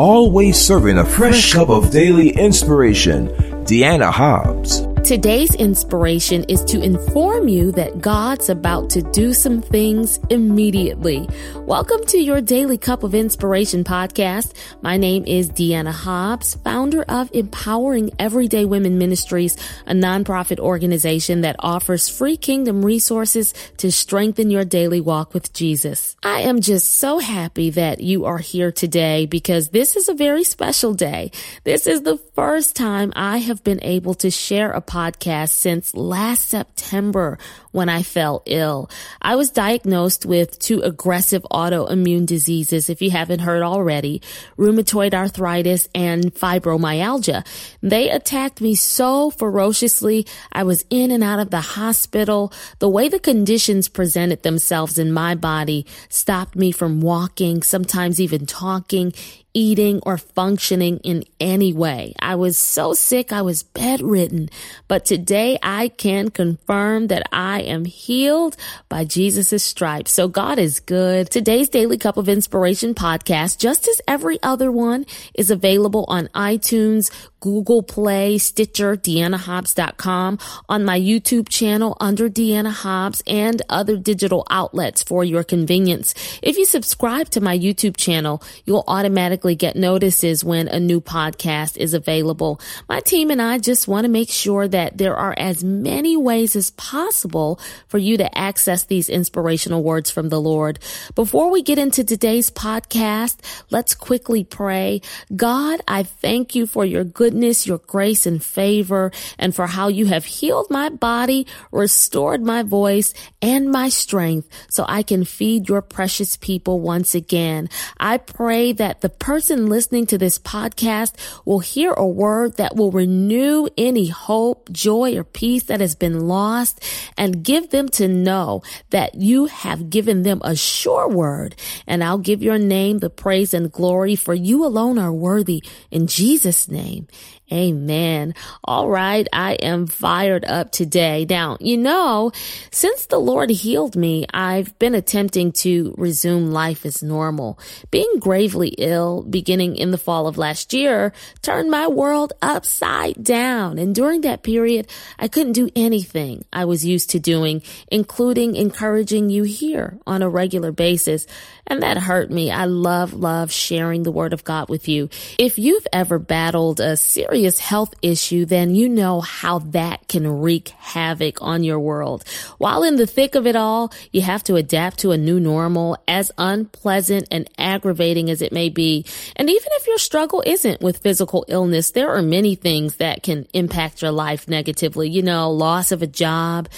always serving a fresh cup of daily inspiration, Deanna Hobbs. Today's inspiration is to inform you that God's about to do some things immediately. Welcome to your Daily Cup of Inspiration podcast. My name is Deanna Hobbs, founder of Empowering Everyday Women Ministries, a nonprofit organization that offers free kingdom resources to strengthen your daily walk with Jesus. I am just so happy that you are here today because this is a very special day. This is the first time I have been able to share a podcast since last September when I fell ill. I was diagnosed with two aggressive autoimmune diseases, if you haven't heard already, rheumatoid arthritis and fibromyalgia. They attacked me so ferociously. I was in and out of the hospital. The way the conditions presented themselves in my body stopped me from walking, sometimes even talking, eating or functioning in any way. I was so sick, I was bedridden. But today I can confirm that I am healed by Jesus' stripes. So God is good. Today's Daily Cup of Inspiration podcast, just as every other one, is available on iTunes, Google Play, Stitcher, DeannaHobbs.com, on my YouTube channel under Deanna Hobbs, and other digital outlets for your convenience. If you subscribe to my YouTube channel, you'll automatically get notices when a new podcast is available. My team and I just want to make sure that there are as many ways as possible for you to access these inspirational words from the Lord. Before we get into today's podcast, let's quickly pray. God, I thank you for your goodness, your grace and favor, and for how you have healed my body, restored my voice and my strength so I can feed your precious people once again. I pray that the person listening to this podcast will hear a word that will renew any hope, joy, or peace that has been lost and give them to know that you have given them a sure word. And I'll give your name the praise and glory for you alone are worthy in Jesus' name. Amen. All right. I am fired up today. Now, you know, since the Lord healed me, I've been attempting to resume life as normal. Being gravely ill beginning in the fall of last year turned my world upside down. And during that period, I couldn't do anything I was used to doing, including encouraging you here on a regular basis. And that hurt me. I love, love sharing the word of God with you. If you've ever battled a serious health issue, then you know how that can wreak havoc on your world. While in the thick of it all, you have to adapt to a new normal, as unpleasant and aggravating as it may be. And even if your struggle isn't with physical illness, there are many things that can impact your life negatively. You know, loss of a job,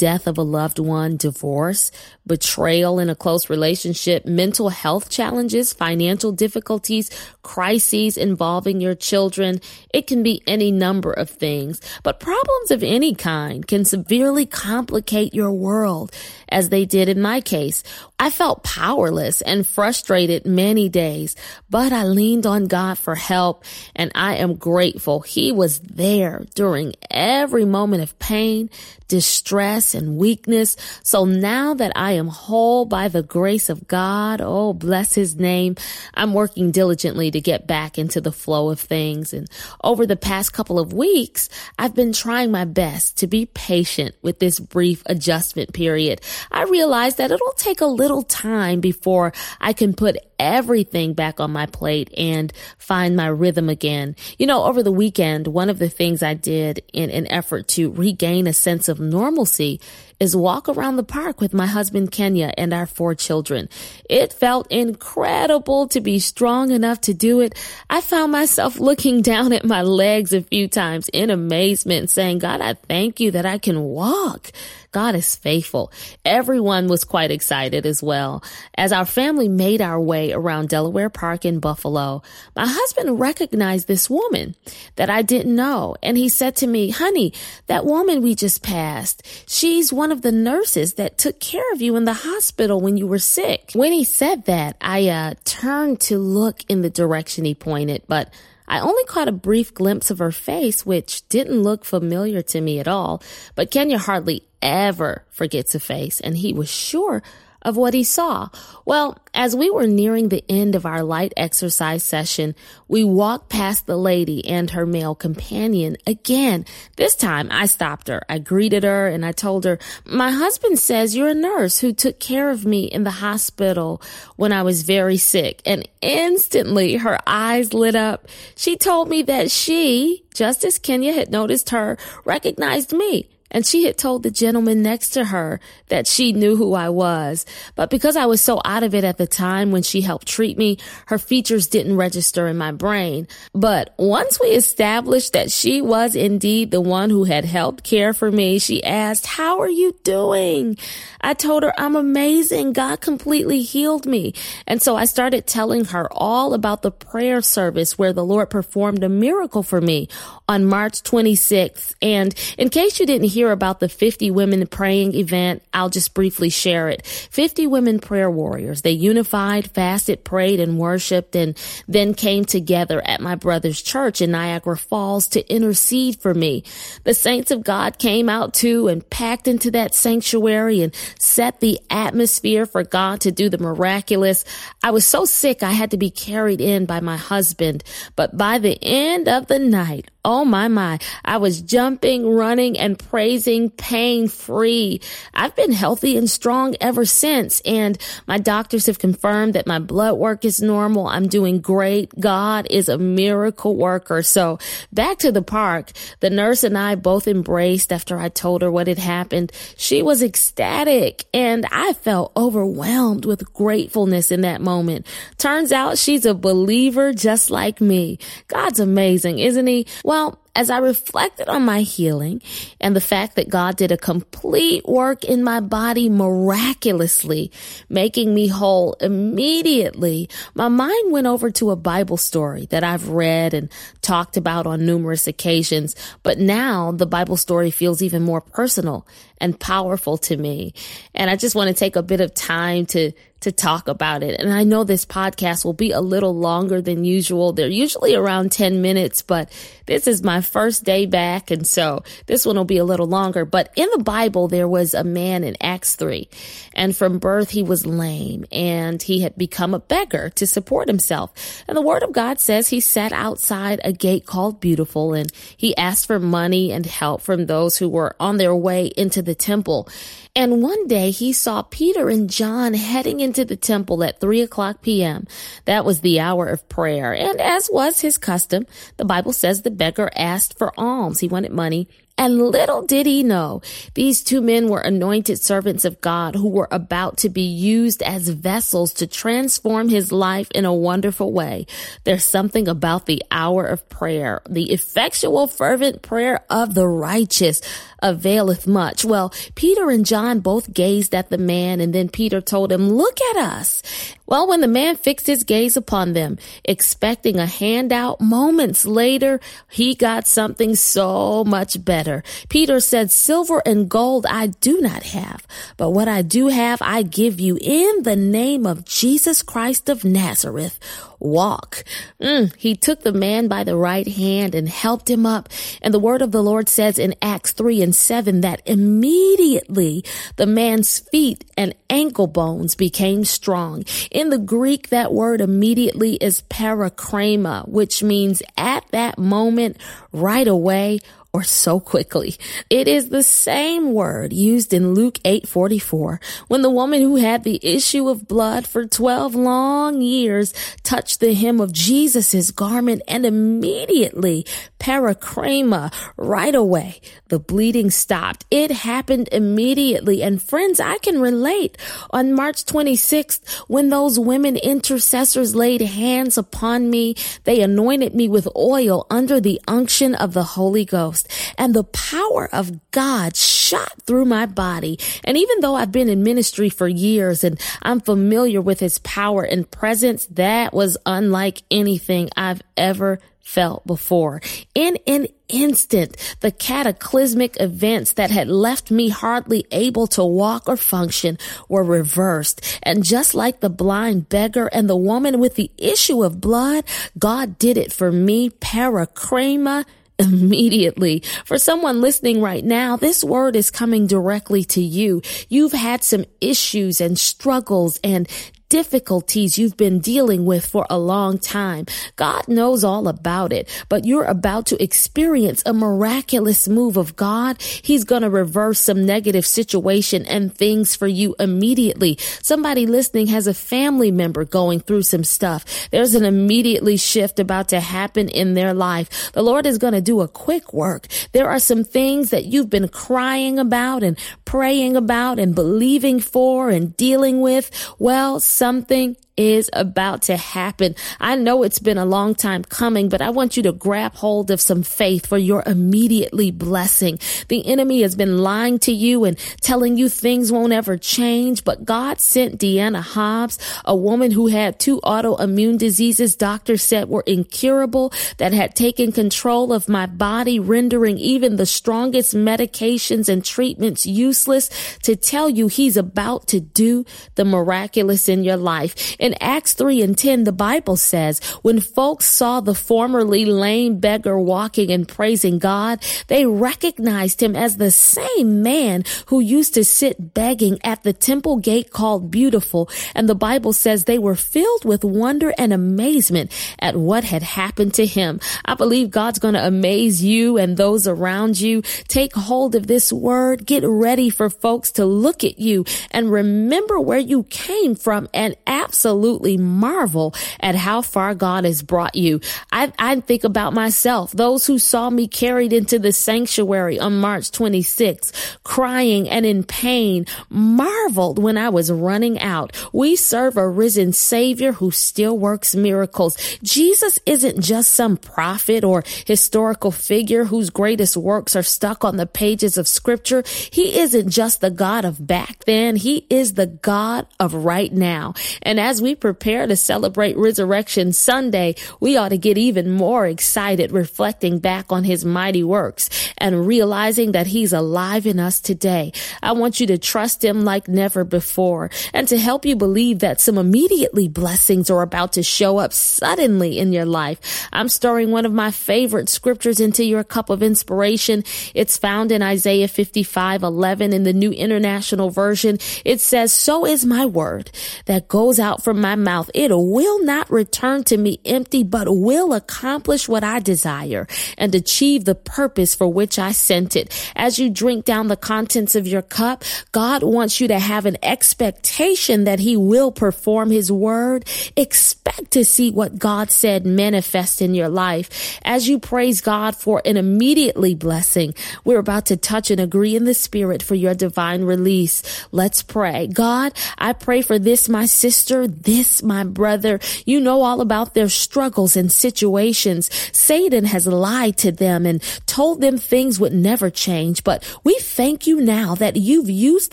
death of a loved one, divorce, betrayal in a close relationship, mental health challenges, financial difficulties, crises involving your children. It can be any number of things, but problems of any kind can severely complicate your world as they did in my case. I felt powerless and frustrated many days, but I leaned on God for help and I am grateful He was there during every moment of pain, distress, and weakness. So now that I am whole by the grace of God, oh, bless his name, I'm working diligently to get back into the flow of things. And over the past couple of weeks, I've been trying my best to be patient with this brief adjustment period. I realize that it'll take a little time before I can put everything back on my plate and find my rhythm again. You know, over the weekend, one of the things I did in an effort to regain a sense of normalcy is walk around the park with my husband Kenya and our four children. It felt incredible to be strong enough to do it. I found myself looking down at my legs a few times in amazement saying, God, I thank you that I can walk. God is faithful. Everyone was quite excited as well. As our family made our way around Delaware Park in Buffalo, my husband recognized this woman that I didn't know. And he said to me, honey, that woman we just passed, she's one of the nurses that took care of you in the hospital when you were sick. When he said that, I uh, turned to look in the direction he pointed, but I only caught a brief glimpse of her face, which didn't look familiar to me at all. But Kenya hardly ever forgets a face, and he was sure of what he saw. Well, as we were nearing the end of our light exercise session, we walked past the lady and her male companion again. This time I stopped her. I greeted her and I told her, my husband says you're a nurse who took care of me in the hospital when I was very sick. And instantly her eyes lit up. She told me that she, just as Kenya had noticed her, recognized me and she had told the gentleman next to her that she knew who I was. But because I was so out of it at the time when she helped treat me, her features didn't register in my brain. But once we established that she was indeed the one who had helped care for me, she asked, how are you doing? I told her, I'm amazing. God completely healed me. And so I started telling her all about the prayer service where the Lord performed a miracle for me on March 26th. And in case you didn't hear about the 50 women praying event, I'll just briefly share it. 50 women prayer warriors. They unified, fasted, prayed, and worshiped, and then came together at my brother's church in Niagara Falls to intercede for me. The saints of God came out too and packed into that sanctuary and set the atmosphere for God to do the miraculous. I was so sick I had to be carried in by my husband, but by the end of the night, Oh my, my. I was jumping, running, and praising pain free. I've been healthy and strong ever since. And my doctors have confirmed that my blood work is normal. I'm doing great. God is a miracle worker. So back to the park. The nurse and I both embraced after I told her what had happened. She was ecstatic and I felt overwhelmed with gratefulness in that moment. Turns out she's a believer just like me. God's amazing, isn't he? Well, as I reflected on my healing and the fact that God did a complete work in my body miraculously, making me whole immediately, my mind went over to a Bible story that I've read and talked about on numerous occasions. But now the Bible story feels even more personal and powerful to me. And I just want to take a bit of time to to talk about it. And I know this podcast will be a little longer than usual. They're usually around 10 minutes, but this is my first day back. And so this one will be a little longer. But in the Bible, there was a man in Acts 3 and from birth he was lame and he had become a beggar to support himself. And the word of God says he sat outside a gate called Beautiful and he asked for money and help from those who were on their way into the temple. And one day he saw Peter and John heading into the temple at 3 o'clock p.m. That was the hour of prayer. And as was his custom, the Bible says the beggar asked for alms. He wanted money and little did he know, these two men were anointed servants of God who were about to be used as vessels to transform his life in a wonderful way. There's something about the hour of prayer, the effectual fervent prayer of the righteous availeth much. Well, Peter and John both gazed at the man and then Peter told him, look at us. Well, when the man fixed his gaze upon them, expecting a handout, moments later, he got something so much better. Peter said, silver and gold I do not have, but what I do have, I give you in the name of Jesus Christ of Nazareth walk. Mm, he took the man by the right hand and helped him up. And the word of the Lord says in Acts 3 and 7 that immediately the man's feet and ankle bones became strong. In the Greek, that word immediately is parachrema, which means at that moment, right away, or so quickly. It is the same word used in Luke 8:44 when the woman who had the issue of blood for 12 long years touched the hem of Jesus's garment and immediately parachrema right away the bleeding stopped. It happened immediately and friends I can relate on March 26th when those women intercessors laid hands upon me they anointed me with oil under the unction of the Holy Ghost and the power of God shot through my body. And even though I've been in ministry for years and I'm familiar with his power and presence, that was unlike anything I've ever felt before. In an instant, the cataclysmic events that had left me hardly able to walk or function were reversed. And just like the blind beggar and the woman with the issue of blood, God did it for me, parachrema immediately. For someone listening right now, this word is coming directly to you. You've had some issues and struggles and difficulties you've been dealing with for a long time. God knows all about it, but you're about to experience a miraculous move of God. He's going to reverse some negative situation and things for you immediately. Somebody listening has a family member going through some stuff. There's an immediately shift about to happen in their life. The Lord is going to do a quick work. There are some things that you've been crying about and praying about and believing for and dealing with. Well, something is about to happen. I know it's been a long time coming, but I want you to grab hold of some faith for your immediately blessing. The enemy has been lying to you and telling you things won't ever change, but God sent Deanna Hobbs, a woman who had two autoimmune diseases doctors said were incurable that had taken control of my body, rendering even the strongest medications and treatments useless to tell you he's about to do the miraculous in your life. In Acts 3 and 10, the Bible says, when folks saw the formerly lame beggar walking and praising God, they recognized him as the same man who used to sit begging at the temple gate called Beautiful. And the Bible says they were filled with wonder and amazement at what had happened to him. I believe God's going to amaze you and those around you. Take hold of this word. Get ready for folks to look at you and remember where you came from and absolutely absolutely marvel at how far God has brought you. I, I think about myself, those who saw me carried into the sanctuary on March 26th, crying and in pain, marveled when I was running out. We serve a risen savior who still works miracles. Jesus isn't just some prophet or historical figure whose greatest works are stuck on the pages of scripture. He isn't just the God of back then. He is the God of right now. And as we prepare to celebrate Resurrection Sunday, we ought to get even more excited reflecting back on his mighty works and realizing that he's alive in us today. I want you to trust him like never before and to help you believe that some immediately blessings are about to show up suddenly in your life. I'm storing one of my favorite scriptures into your cup of inspiration. It's found in Isaiah 55, 11 in the New International Version. It says, so is my word that goes out from from my mouth. It will not return to me empty, but will accomplish what I desire and achieve the purpose for which I sent it. As you drink down the contents of your cup, God wants you to have an expectation that he will perform his word. Expect to see what God said manifest in your life. As you praise God for an immediately blessing, we're about to touch and agree in the spirit for your divine release. Let's pray. God, I pray for this, my sister, this, my brother. You know all about their struggles and situations. Satan has lied to them and told them things would never change. But we thank you now that you've used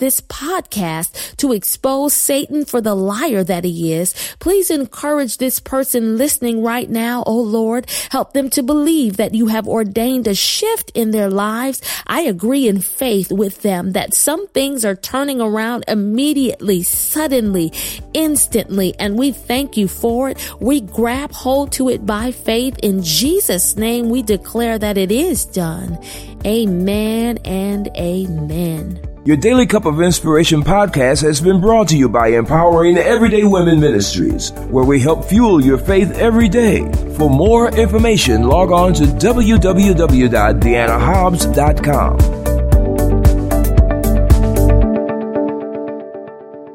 this podcast to expose Satan for the liar that he is. Please encourage this person listening right now, oh Lord. Help them to believe that you have ordained a shift in their lives. I agree in faith with them that some things are turning around immediately, suddenly, instantly and we thank you for it. We grab hold to it by faith. In Jesus' name, we declare that it is done. Amen and amen. Your Daily Cup of Inspiration podcast has been brought to you by Empowering Everyday Women Ministries, where we help fuel your faith every day. For more information, log on to www.deannahobbs.com.